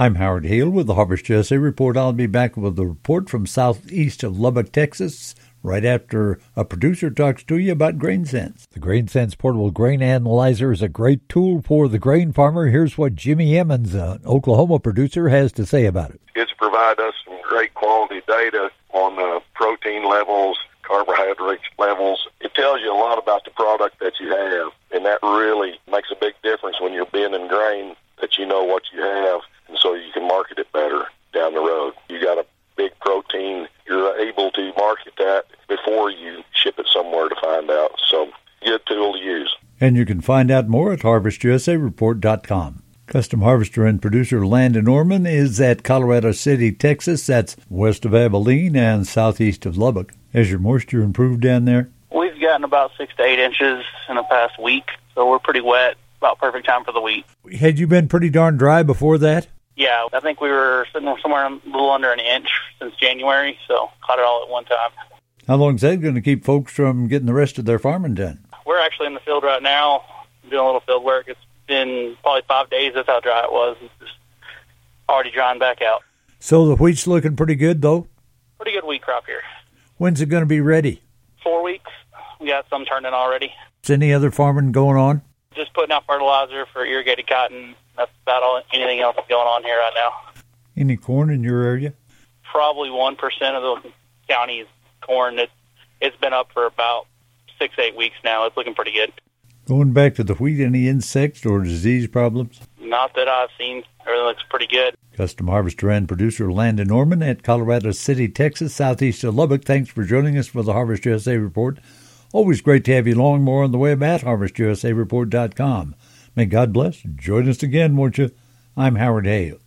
I'm Howard Hale with the Harvest USA Report. I'll be back with a report from southeast of Lubbock, Texas, right after a producer talks to you about Grain Sense. The Grain Sense portable grain analyzer is a great tool for the grain farmer. Here's what Jimmy Emmons, an Oklahoma producer, has to say about it. It's provided us some great quality data on the protein levels, carbohydrate levels. It tells you a lot about the product that you have, and that really makes a big difference when you're bending grain that you know what you have and so you can market it better down the road. You got a big protein, you're able to market that before you ship it somewhere to find out. So, good tool to use. And you can find out more at harvestusareport.com. Custom harvester and producer Landon Norman is at Colorado City, Texas. That's west of Abilene and southeast of Lubbock. Has your moisture improved down there? We've gotten about six to eight inches in the past week, so we're pretty wet. About perfect time for the wheat. Had you been pretty darn dry before that? Yeah, I think we were sitting somewhere a little under an inch since January, so caught it all at one time. How long is that going to keep folks from getting the rest of their farming done? We're actually in the field right now doing a little field work. It's been probably five days. That's how dry it was. It's just already drying back out. So the wheat's looking pretty good, though? Pretty good wheat crop here. When's it going to be ready? Four weeks. We got some turning already. Is any other farming going on? Just putting out fertilizer for irrigated cotton. That's about all. Anything else going on here right now? Any corn in your area? Probably one percent of the county's corn. It, it's been up for about six, eight weeks now. It's looking pretty good. Going back to the wheat, any insects or disease problems? Not that I've seen. Everything looks pretty good. Custom harvester and producer Landon Norman at Colorado City, Texas, southeast of Lubbock. Thanks for joining us for the Harvest USA Report. Always great to have you along. More on the web at harvestusareport.com. May God bless. Join us again, won't you? I'm Howard Hale.